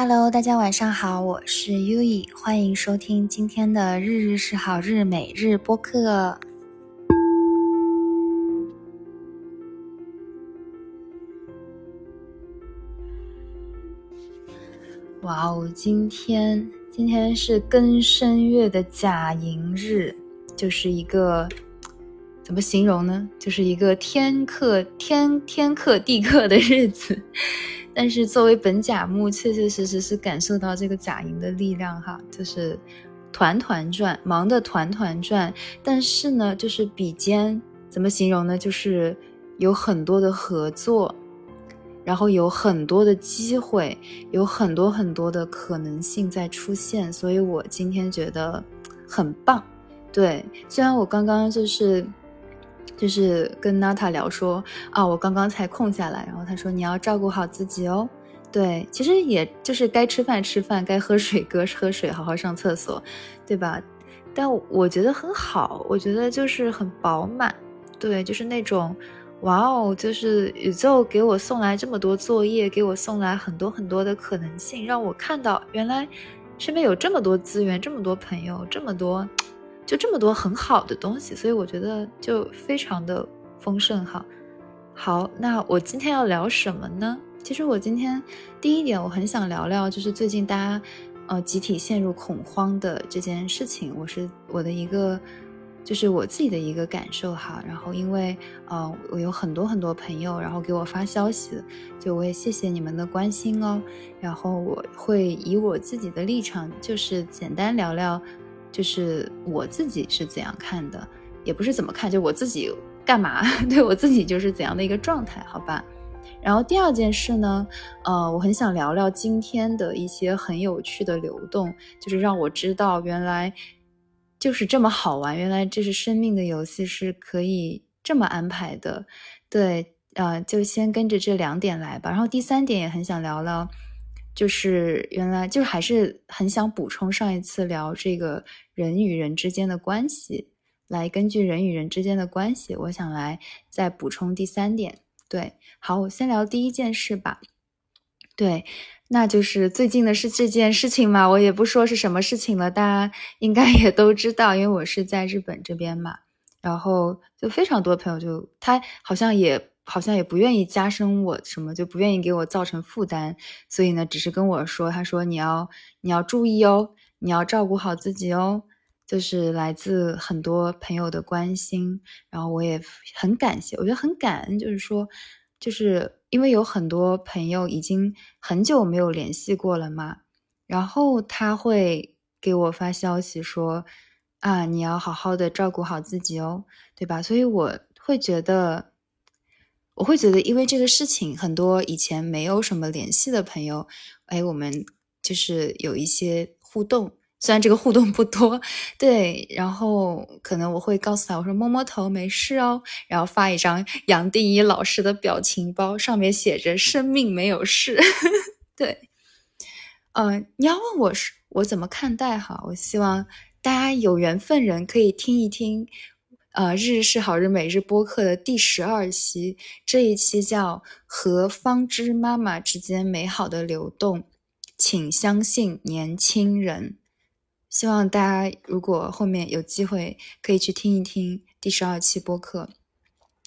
Hello，大家晚上好，我是 U E，欢迎收听今天的日日是好日每日播客。哇哦，今天今天是庚申月的甲寅日，就是一个怎么形容呢？就是一个天克天天克地克的日子。但是作为本甲木，确确实实是感受到这个甲寅的力量哈，就是团团转，忙得团团转。但是呢，就是比肩怎么形容呢？就是有很多的合作，然后有很多的机会，有很多很多的可能性在出现。所以我今天觉得很棒。对，虽然我刚刚就是。就是跟娜塔聊说啊，我刚刚才空下来，然后他说你要照顾好自己哦。对，其实也就是该吃饭吃饭，该喝水哥喝水，好好上厕所，对吧？但我觉得很好，我觉得就是很饱满，对，就是那种哇哦，就是宇宙给我送来这么多作业，给我送来很多很多的可能性，让我看到原来身边有这么多资源，这么多朋友，这么多。就这么多很好的东西，所以我觉得就非常的丰盛哈。好，那我今天要聊什么呢？其实我今天第一点，我很想聊聊，就是最近大家呃集体陷入恐慌的这件事情。我是我的一个，就是我自己的一个感受哈。然后因为呃我有很多很多朋友，然后给我发消息，就我也谢谢你们的关心哦。然后我会以我自己的立场，就是简单聊聊。就是我自己是怎样看的，也不是怎么看，就我自己干嘛，对我自己就是怎样的一个状态，好吧。然后第二件事呢，呃，我很想聊聊今天的一些很有趣的流动，就是让我知道原来就是这么好玩，原来这是生命的游戏是可以这么安排的。对，呃，就先跟着这两点来吧。然后第三点也很想聊聊。就是原来就是还是很想补充上一次聊这个人与人之间的关系，来根据人与人之间的关系，我想来再补充第三点。对，好，我先聊第一件事吧。对，那就是最近的是这件事情嘛，我也不说是什么事情了，大家应该也都知道，因为我是在日本这边嘛，然后就非常多朋友就他好像也。好像也不愿意加深我什么，就不愿意给我造成负担，所以呢，只是跟我说，他说你要你要注意哦，你要照顾好自己哦，就是来自很多朋友的关心，然后我也很感谢，我觉得很感恩，就是说，就是因为有很多朋友已经很久没有联系过了嘛，然后他会给我发消息说，啊，你要好好的照顾好自己哦，对吧？所以我会觉得。我会觉得，因为这个事情，很多以前没有什么联系的朋友，哎，我们就是有一些互动，虽然这个互动不多，对，然后可能我会告诉他，我说摸摸头没事哦，然后发一张 杨定一老师的表情包，上面写着“生命没有事”，对，嗯，你要问我是我怎么看待哈，我希望大家有缘分人可以听一听。呃，日日是好日每日播客的第十二期，这一期叫和方知妈妈之间美好的流动，请相信年轻人。希望大家如果后面有机会可以去听一听第十二期播客，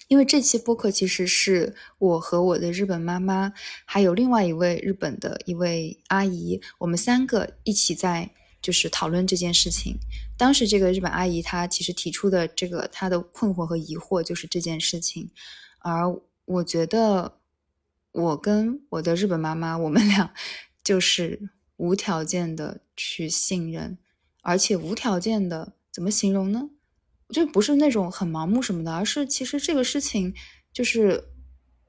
因为这期播客其实是我和我的日本妈妈，还有另外一位日本的一位阿姨，我们三个一起在。就是讨论这件事情，当时这个日本阿姨她其实提出的这个她的困惑和疑惑就是这件事情，而我觉得我跟我的日本妈妈，我们俩就是无条件的去信任，而且无条件的怎么形容呢？就不是那种很盲目什么的，而是其实这个事情就是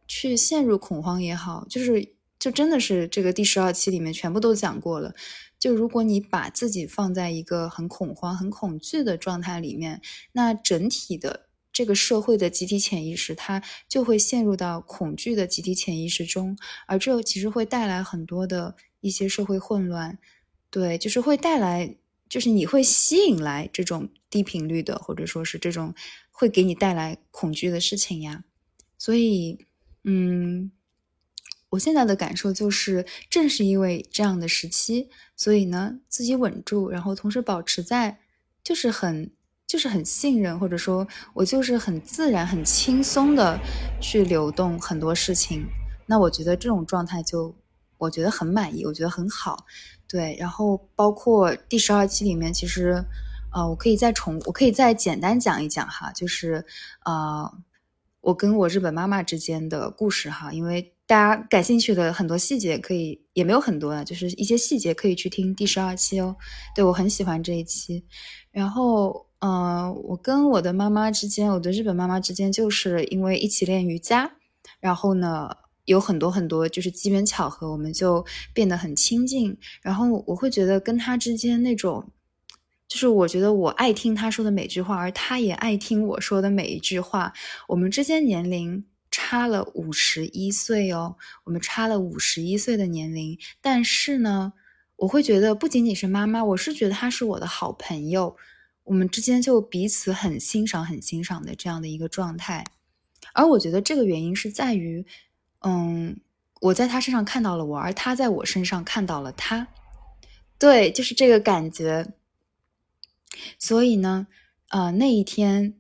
去陷入恐慌也好，就是就真的是这个第十二期里面全部都讲过了。就如果你把自己放在一个很恐慌、很恐惧的状态里面，那整体的这个社会的集体潜意识，它就会陷入到恐惧的集体潜意识中，而这其实会带来很多的一些社会混乱。对，就是会带来，就是你会吸引来这种低频率的，或者说是这种会给你带来恐惧的事情呀。所以，嗯。我现在的感受就是，正是因为这样的时期，所以呢，自己稳住，然后同时保持在，就是很，就是很信任，或者说我就是很自然、很轻松的去流动很多事情。那我觉得这种状态就，我觉得很满意，我觉得很好。对，然后包括第十二期里面，其实，呃，我可以再重，我可以再简单讲一讲哈，就是，呃，我跟我日本妈妈之间的故事哈，因为。大家感兴趣的很多细节可以，也没有很多啊，就是一些细节可以去听第十二期哦。对我很喜欢这一期。然后，呃，我跟我的妈妈之间，我的日本妈妈之间，就是因为一起练瑜伽，然后呢，有很多很多就是机缘巧合，我们就变得很亲近。然后我会觉得跟她之间那种，就是我觉得我爱听她说的每句话，而她也爱听我说的每一句话。我们之间年龄。差了五十一岁哦，我们差了五十一岁的年龄，但是呢，我会觉得不仅仅是妈妈，我是觉得她是我的好朋友，我们之间就彼此很欣赏、很欣赏的这样的一个状态。而我觉得这个原因是在于，嗯，我在他身上看到了我，而他在我身上看到了他，对，就是这个感觉。所以呢，呃，那一天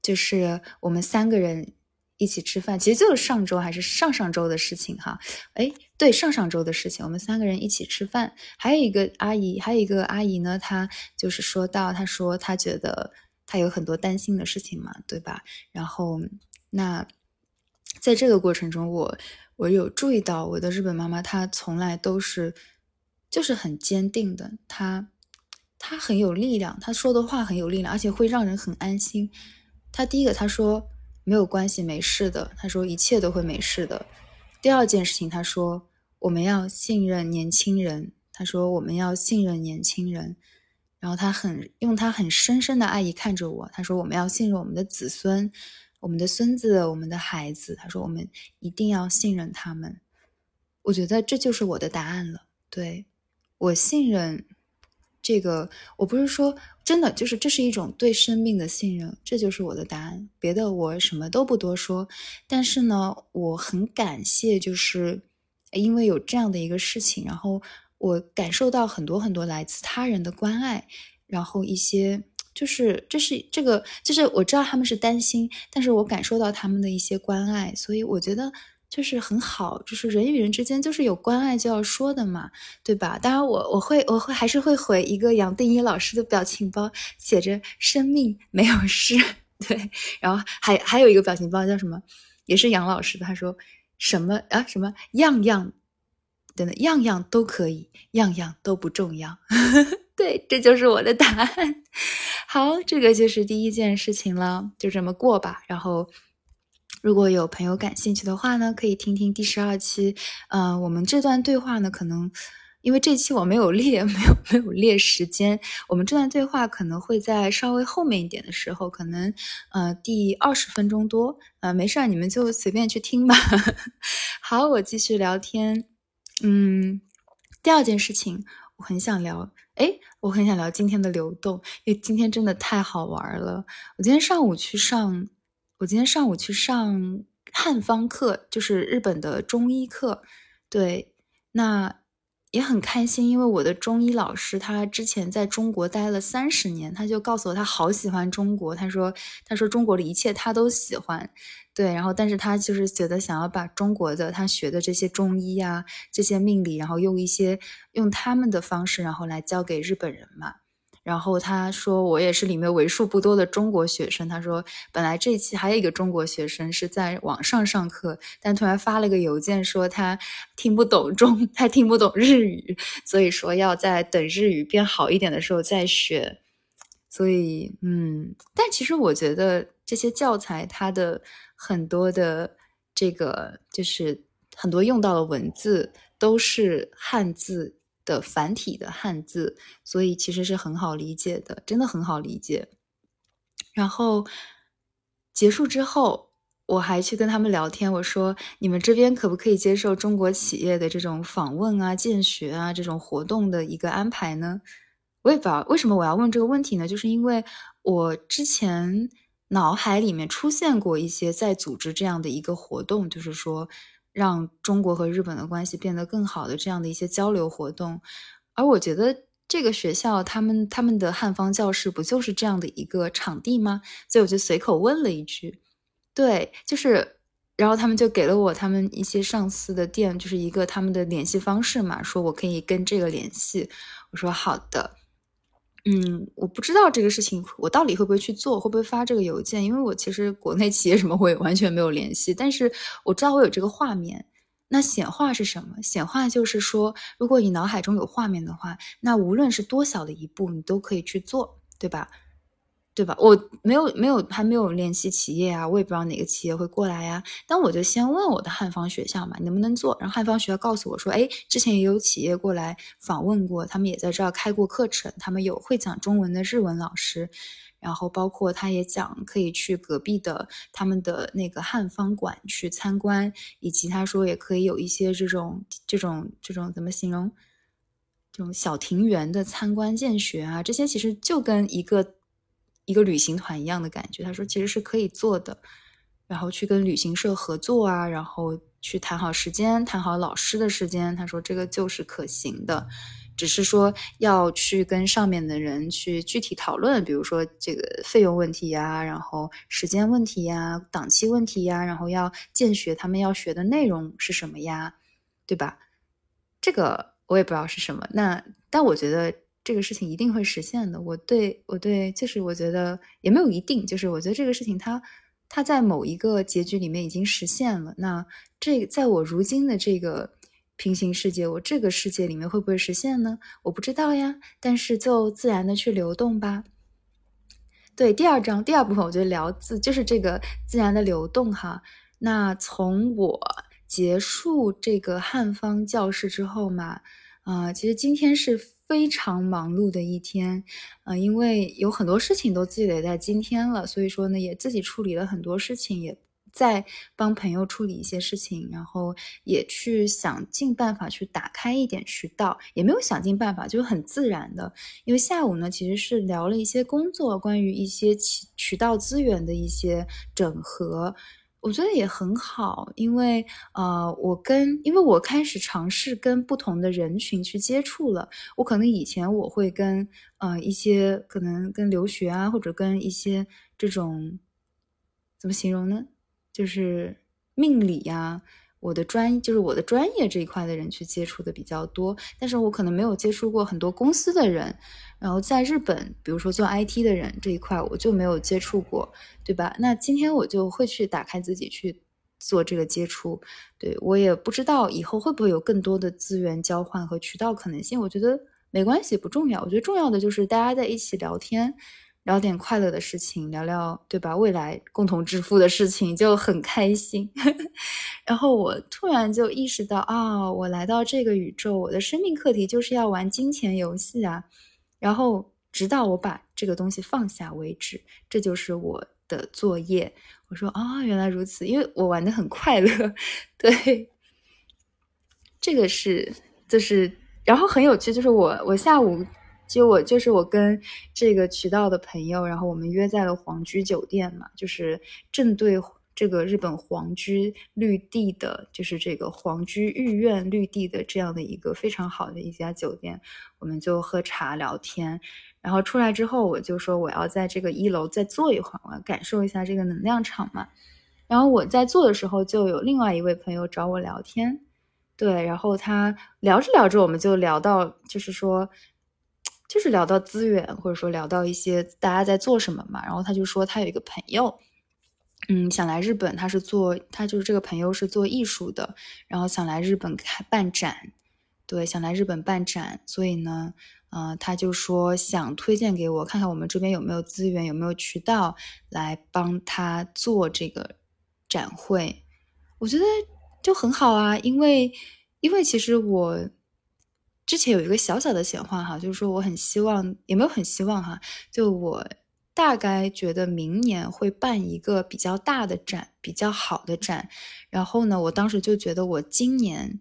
就是我们三个人。一起吃饭，其实就是上周还是上上周的事情哈。哎，对，上上周的事情，我们三个人一起吃饭，还有一个阿姨，还有一个阿姨呢，她就是说到，她说她觉得她有很多担心的事情嘛，对吧？然后那在这个过程中，我我有注意到我的日本妈妈，她从来都是就是很坚定的，她她很有力量，她说的话很有力量，而且会让人很安心。她第一个她说。没有关系，没事的。他说一切都会没事的。第二件事情，他说我们要信任年轻人。他说我们要信任年轻人。然后他很用他很深深的爱意看着我。他说我们要信任我们的子孙，我们的孙子，我们的孩子。他说我们一定要信任他们。我觉得这就是我的答案了。对我信任。这个我不是说真的，就是这是一种对生命的信任，这就是我的答案。别的我什么都不多说。但是呢，我很感谢，就是因为有这样的一个事情，然后我感受到很多很多来自他人的关爱，然后一些就是这是这个就是我知道他们是担心，但是我感受到他们的一些关爱，所以我觉得。就是很好，就是人与人之间就是有关爱就要说的嘛，对吧？当然，我我会我会还是会回一个杨定一老师的表情包，写着“生命没有事”，对。然后还还有一个表情包叫什么，也是杨老师的，他说什么啊什么样样，等等样样都可以，样样都不重要。对，这就是我的答案。好，这个就是第一件事情了，就这么过吧。然后。如果有朋友感兴趣的话呢，可以听听第十二期。呃，我们这段对话呢，可能因为这期我没有列，没有没有列时间，我们这段对话可能会在稍微后面一点的时候，可能呃第二十分钟多。呃，没事儿，你们就随便去听吧。好，我继续聊天。嗯，第二件事情，我很想聊，哎，我很想聊今天的流动，因为今天真的太好玩了。我今天上午去上。我今天上午去上汉方课，就是日本的中医课，对，那也很开心，因为我的中医老师他之前在中国待了三十年，他就告诉我他好喜欢中国，他说他说中国的一切他都喜欢，对，然后但是他就是觉得想要把中国的他学的这些中医啊，这些命理，然后用一些用他们的方式，然后来教给日本人嘛。然后他说，我也是里面为数不多的中国学生。他说，本来这一期还有一个中国学生是在网上上课，但突然发了个邮件说他听不懂中，他听不懂日语，所以说要在等日语变好一点的时候再学。所以，嗯，但其实我觉得这些教材它的很多的这个就是很多用到的文字都是汉字。的繁体的汉字，所以其实是很好理解的，真的很好理解。然后结束之后，我还去跟他们聊天，我说：“你们这边可不可以接受中国企业的这种访问啊、见学啊这种活动的一个安排呢？”我也不知道为什么我要问这个问题呢？就是因为我之前脑海里面出现过一些在组织这样的一个活动，就是说。让中国和日本的关系变得更好的这样的一些交流活动。而我觉得这个学校他们他们的汉方教室不就是这样的一个场地吗？所以我就随口问了一句，对，就是。然后他们就给了我他们一些上司的店，就是一个他们的联系方式嘛，说我可以跟这个联系。我说好的，嗯，我不知道这个事情我到底会不会去做，会不会发这个邮件，因为我其实国内企业什么我也完全没有联系，但是我知道我有这个画面。那显化是什么？显化就是说，如果你脑海中有画面的话，那无论是多小的一步，你都可以去做，对吧？对吧？我没有没有还没有联系企业啊，我也不知道哪个企业会过来呀。但我就先问我的汉方学校嘛，能不能做？然后汉方学校告诉我说，哎，之前也有企业过来访问过，他们也在这儿开过课程，他们有会讲中文的日文老师，然后包括他也讲可以去隔壁的他们的那个汉方馆去参观，以及他说也可以有一些这种这种这种怎么形容？这种小庭园的参观见学啊，这些其实就跟一个。一个旅行团一样的感觉，他说其实是可以做的，然后去跟旅行社合作啊，然后去谈好时间，谈好老师的时间。他说这个就是可行的，只是说要去跟上面的人去具体讨论，比如说这个费用问题呀，然后时间问题呀，档期问题呀，然后要见学他们要学的内容是什么呀，对吧？这个我也不知道是什么，那但我觉得。这个事情一定会实现的。我对我对，就是我觉得也没有一定，就是我觉得这个事情它它在某一个结局里面已经实现了。那这在我如今的这个平行世界，我这个世界里面会不会实现呢？我不知道呀。但是就自然的去流动吧。对，第二章第二部分，我觉得聊自就是这个自然的流动哈。那从我结束这个汉方教室之后嘛，啊，其实今天是。非常忙碌的一天，呃，因为有很多事情都积累在今天了，所以说呢，也自己处理了很多事情，也在帮朋友处理一些事情，然后也去想尽办法去打开一点渠道，也没有想尽办法，就是很自然的。因为下午呢，其实是聊了一些工作，关于一些渠渠道资源的一些整合。我觉得也很好，因为呃，我跟因为我开始尝试跟不同的人群去接触了。我可能以前我会跟呃一些可能跟留学啊，或者跟一些这种怎么形容呢？就是命理呀。我的专就是我的专业这一块的人去接触的比较多，但是我可能没有接触过很多公司的人，然后在日本，比如说做 IT 的人这一块，我就没有接触过，对吧？那今天我就会去打开自己去做这个接触，对我也不知道以后会不会有更多的资源交换和渠道可能性，我觉得没关系，不重要，我觉得重要的就是大家在一起聊天。聊点快乐的事情，聊聊对吧？未来共同致富的事情就很开心。然后我突然就意识到啊，我来到这个宇宙，我的生命课题就是要玩金钱游戏啊。然后直到我把这个东西放下为止，这就是我的作业。我说啊，原来如此，因为我玩的很快乐。对，这个是就是，然后很有趣，就是我我下午。就我就是我跟这个渠道的朋友，然后我们约在了皇居酒店嘛，就是正对这个日本皇居绿地的，就是这个皇居御苑绿地的这样的一个非常好的一家酒店，我们就喝茶聊天，然后出来之后，我就说我要在这个一楼再坐一会儿，我要感受一下这个能量场嘛。然后我在做的时候，就有另外一位朋友找我聊天，对，然后他聊着聊着，我们就聊到，就是说。就是聊到资源，或者说聊到一些大家在做什么嘛，然后他就说他有一个朋友，嗯，想来日本，他是做他就是这个朋友是做艺术的，然后想来日本开办展，对，想来日本办展，所以呢，呃，他就说想推荐给我看看我们这边有没有资源，有没有渠道来帮他做这个展会，我觉得就很好啊，因为因为其实我。之前有一个小小的显化哈，就是说我很希望，也没有很希望哈，就我大概觉得明年会办一个比较大的展，比较好的展。然后呢，我当时就觉得我今年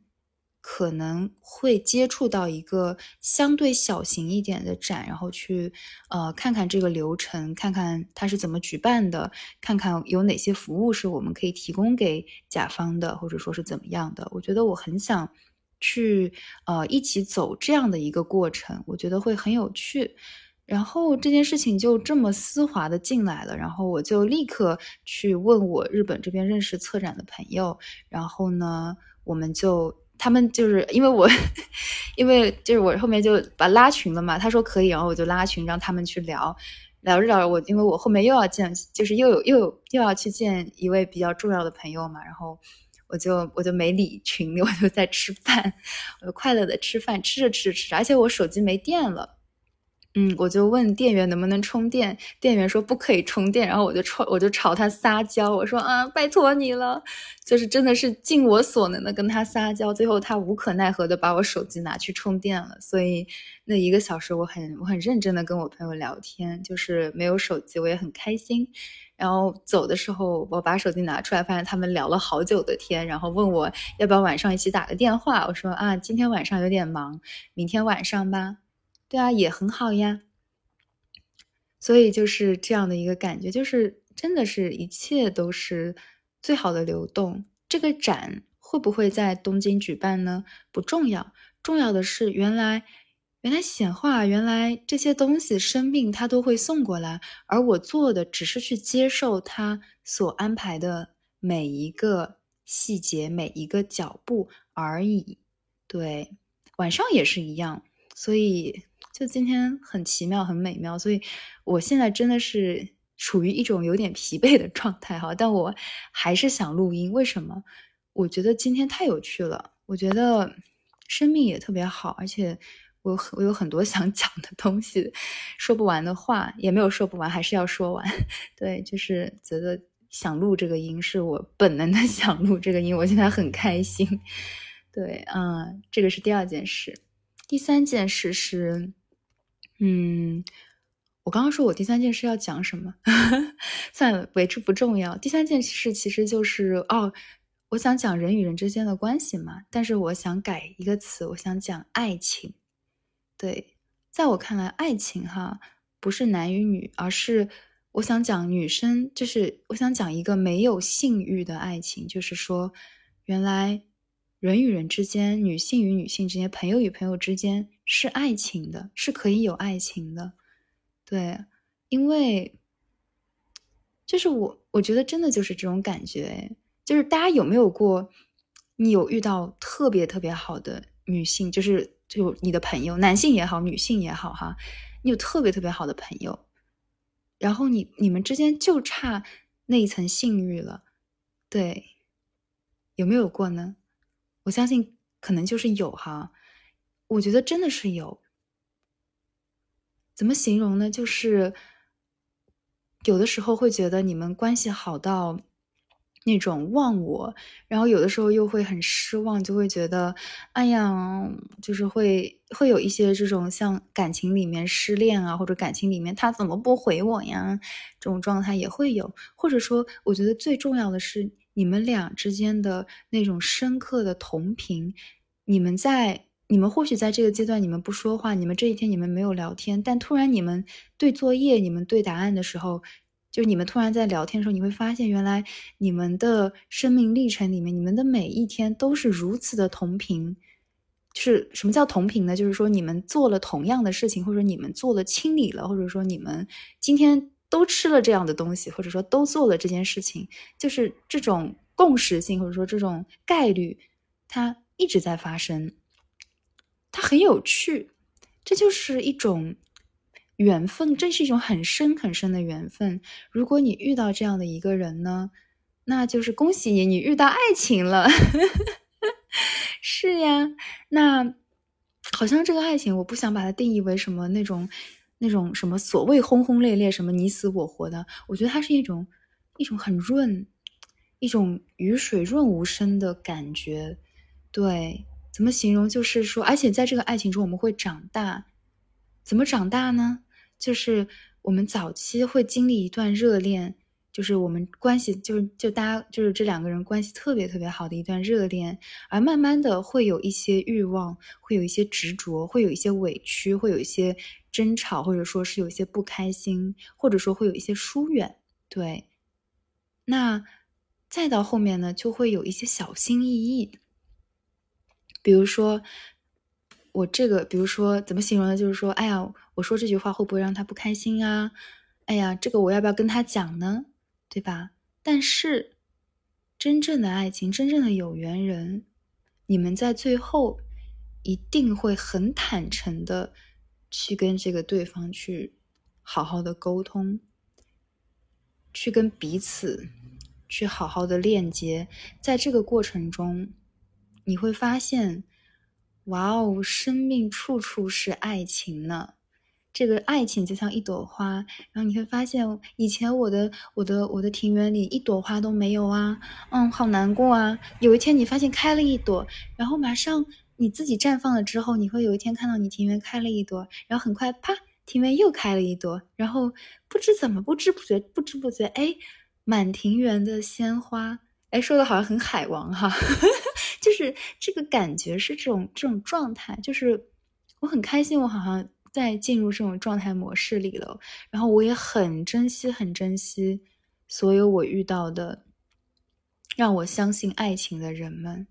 可能会接触到一个相对小型一点的展，然后去呃看看这个流程，看看它是怎么举办的，看看有哪些服务是我们可以提供给甲方的，或者说是怎么样的。我觉得我很想去呃一起走这样的一个过程，我觉得会很有趣。然后这件事情就这么丝滑的进来了，然后我就立刻去问我日本这边认识策展的朋友，然后呢，我们就他们就是因为我，因为就是我后面就把拉群了嘛，他说可以，然后我就拉群让他们去聊，聊着聊着我因为我后面又要见，就是又有又有又要去见一位比较重要的朋友嘛，然后我就我就没理群，我就在吃饭，我就快乐的吃饭，吃着吃着吃着，而且我手机没电了。嗯，我就问店员能不能充电，店员说不可以充电，然后我就冲，我就朝他撒娇，我说啊，拜托你了，就是真的是尽我所能的跟他撒娇，最后他无可奈何的把我手机拿去充电了，所以那一个小时我很我很认真的跟我朋友聊天，就是没有手机我也很开心，然后走的时候我把手机拿出来，发现他们聊了好久的天，然后问我要不要晚上一起打个电话，我说啊，今天晚上有点忙，明天晚上吧。对啊，也很好呀。所以就是这样的一个感觉，就是真的是一切都是最好的流动。这个展会不会在东京举办呢？不重要，重要的是原来原来显化，原来这些东西生命它都会送过来，而我做的只是去接受它所安排的每一个细节、每一个脚步而已。对，晚上也是一样，所以。就今天很奇妙，很美妙，所以我现在真的是处于一种有点疲惫的状态哈，但我还是想录音。为什么？我觉得今天太有趣了，我觉得生命也特别好，而且我我有很多 想讲的东西，说不完的话也没有说不完，还是要说完。对，就是觉得想录这个音，是我本能的 想录这个音，我现在很开心。对，嗯，这个是第二件事，第三件事是。嗯，我刚刚说我第三件事要讲什么？算了，为之不重要。第三件事其实就是哦，我想讲人与人之间的关系嘛，但是我想改一个词，我想讲爱情。对，在我看来，爱情哈不是男与女，而是我想讲女生，就是我想讲一个没有性欲的爱情，就是说，原来人与人之间，女性与女性之间，朋友与朋友之间。是爱情的，是可以有爱情的，对，因为就是我，我觉得真的就是这种感觉，就是大家有没有过，你有遇到特别特别好的女性，就是就你的朋友，男性也好，女性也好，哈，你有特别特别好的朋友，然后你你们之间就差那一层性欲了，对，有没有过呢？我相信可能就是有哈。我觉得真的是有，怎么形容呢？就是有的时候会觉得你们关系好到那种忘我，然后有的时候又会很失望，就会觉得，哎呀，就是会会有一些这种像感情里面失恋啊，或者感情里面他怎么不回我呀，这种状态也会有。或者说，我觉得最重要的是你们俩之间的那种深刻的同频，你们在。你们或许在这个阶段，你们不说话，你们这一天你们没有聊天，但突然你们对作业、你们对答案的时候，就是你们突然在聊天的时候，你会发现，原来你们的生命历程里面，你们的每一天都是如此的同频。就是什么叫同频呢？就是说你们做了同样的事情，或者你们做了清理了，或者说你们今天都吃了这样的东西，或者说都做了这件事情，就是这种共识性，或者说这种概率，它一直在发生。它很有趣，这就是一种缘分，这是一种很深很深的缘分。如果你遇到这样的一个人呢，那就是恭喜你，你遇到爱情了。是呀，那好像这个爱情，我不想把它定义为什么那种那种什么所谓轰轰烈烈，什么你死我活的。我觉得它是一种一种很润，一种雨水润无声的感觉，对。怎么形容？就是说，而且在这个爱情中，我们会长大。怎么长大呢？就是我们早期会经历一段热恋，就是我们关系，就是就大家就是这两个人关系特别特别好的一段热恋，而慢慢的会有一些欲望，会有一些执着，会有一些委屈，会有一些争吵，或者说是有一些不开心，或者说会有一些疏远。对，那再到后面呢，就会有一些小心翼翼，比如说我这个，比如说怎么形容呢？就是说，哎呀，我说这句话会不会让他不开心啊？哎呀，这个我要不要跟他讲呢？对吧？但是，真正的爱情，真正的有缘人，你们在最后一定会很坦诚的去跟这个对方去好好的沟通，去跟彼此去好好的链接。在这个过程中，你会发现，哇哦，生命处处是爱情呢。这个爱情就像一朵花，然后你会发现，以前我的我的我的庭园里一朵花都没有啊，嗯，好难过啊。有一天你发现开了一朵，然后马上你自己绽放了之后，你会有一天看到你庭园开了一朵，然后很快啪，庭园又开了一朵，然后不知怎么不知不觉不知不觉，哎，满庭园的鲜花，哎，说的好像很海王哈，就是这个感觉是这种这种状态，就是我很开心，我好像。在进入这种状态模式里了，然后我也很珍惜、很珍惜所有我遇到的让我相信爱情的人们。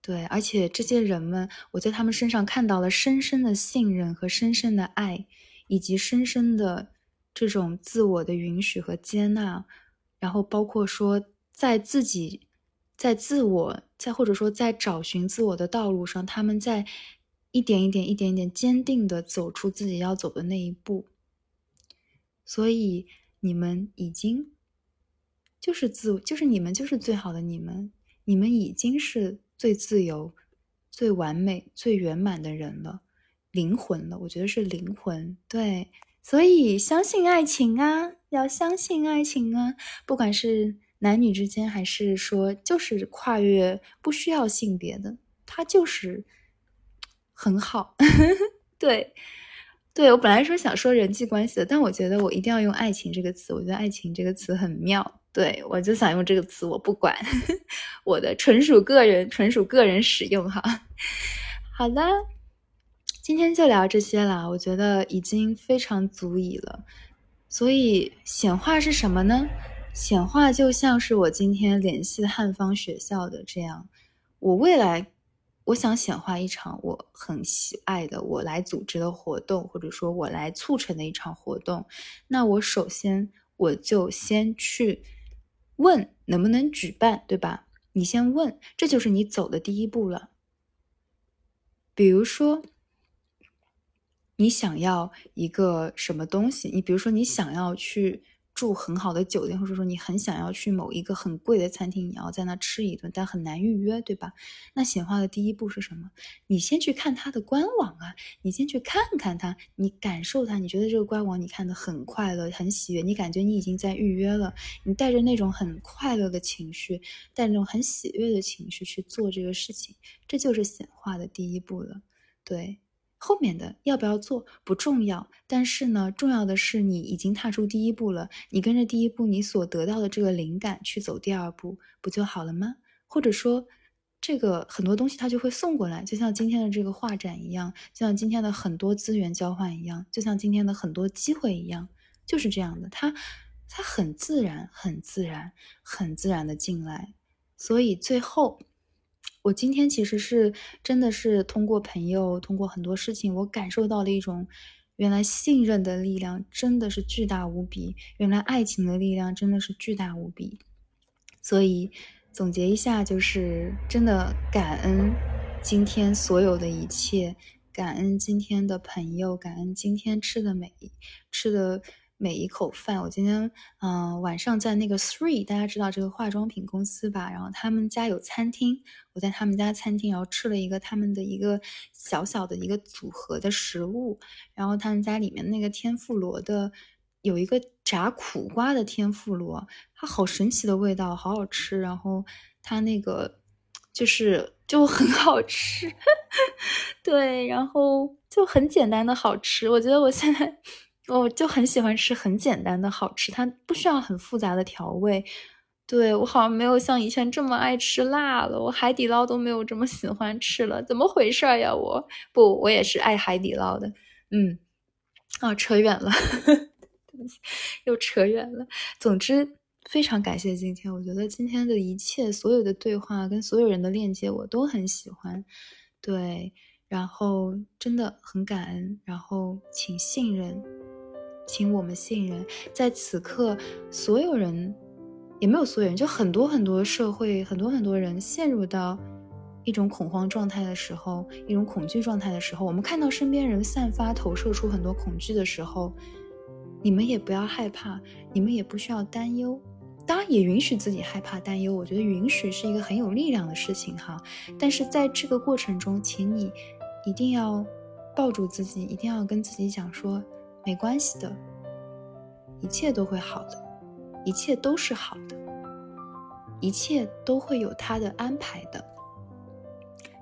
对，而且这些人们，我在他们身上看到了深深的信任和深深的爱，以及深深的这种自我的允许和接纳。然后包括说，在自己在自我在或者说在找寻自我的道路上，他们在。一点一点，一点一点，坚定的走出自己要走的那一步。所以你们已经就是自，就是你们就是最好的你们，你们已经是最自由、最完美、最圆满的人了，灵魂了。我觉得是灵魂。对，所以相信爱情啊，要相信爱情啊，不管是男女之间，还是说就是跨越不需要性别的，它就是。很好，对，对我本来说想说人际关系的，但我觉得我一定要用爱情这个词，我觉得爱情这个词很妙，对我就想用这个词，我不管，我的纯属个人，纯属个人使用哈。好的，今天就聊这些了，我觉得已经非常足以了。所以显化是什么呢？显化就像是我今天联系汉方学校的这样，我未来。我想显化一场我很喜爱的我来组织的活动，或者说我来促成的一场活动。那我首先我就先去问能不能举办，对吧？你先问，这就是你走的第一步了。比如说，你想要一个什么东西？你比如说，你想要去。住很好的酒店，或者说你很想要去某一个很贵的餐厅，你要在那吃一顿，但很难预约，对吧？那显化的第一步是什么？你先去看它的官网啊，你先去看看它，你感受它，你觉得这个官网你看的很快乐、很喜悦，你感觉你已经在预约了，你带着那种很快乐的情绪，带那种很喜悦的情绪去做这个事情，这就是显化的第一步了，对。后面的要不要做不重要，但是呢，重要的是你已经踏出第一步了。你跟着第一步，你所得到的这个灵感去走第二步，不就好了吗？或者说，这个很多东西它就会送过来，就像今天的这个画展一样，就像今天的很多资源交换一样，就像今天的很多机会一样，就是这样的。它它很自然，很自然，很自然的进来，所以最后。我今天其实是真的是通过朋友，通过很多事情，我感受到了一种原来信任的力量真的是巨大无比，原来爱情的力量真的是巨大无比。所以总结一下，就是真的感恩今天所有的一切，感恩今天的朋友，感恩今天吃的每吃的。每一口饭，我今天嗯晚上在那个 Three，大家知道这个化妆品公司吧？然后他们家有餐厅，我在他们家餐厅，然后吃了一个他们的一个小小的一个组合的食物。然后他们家里面那个天妇罗的有一个炸苦瓜的天妇罗，它好神奇的味道，好好吃。然后它那个就是就很好吃，对，然后就很简单的好吃。我觉得我现在。我就很喜欢吃很简单的好吃，它不需要很复杂的调味。对我好像没有像以前这么爱吃辣了，我海底捞都没有这么喜欢吃了，怎么回事呀？我不，我也是爱海底捞的。嗯，啊，扯远了，对不起，又扯远了。总之，非常感谢今天，我觉得今天的一切所有的对话跟所有人的链接我都很喜欢。对，然后真的很感恩，然后请信任，请我们信任，在此刻所有人。也没有所有人，就很多很多社会，很多很多人陷入到一种恐慌状态的时候，一种恐惧状态的时候，我们看到身边人散发、投射出很多恐惧的时候，你们也不要害怕，你们也不需要担忧，当然也允许自己害怕、担忧。我觉得允许是一个很有力量的事情哈。但是在这个过程中，请你一定要抱住自己，一定要跟自己讲说，没关系的，一切都会好的。一切都是好的，一切都会有他的安排的，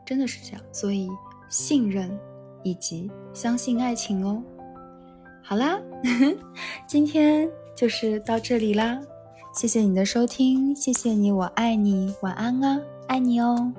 真的是这样。所以信任以及相信爱情哦。好啦，今天就是到这里啦，谢谢你的收听，谢谢你，我爱你，晚安啊，爱你哦。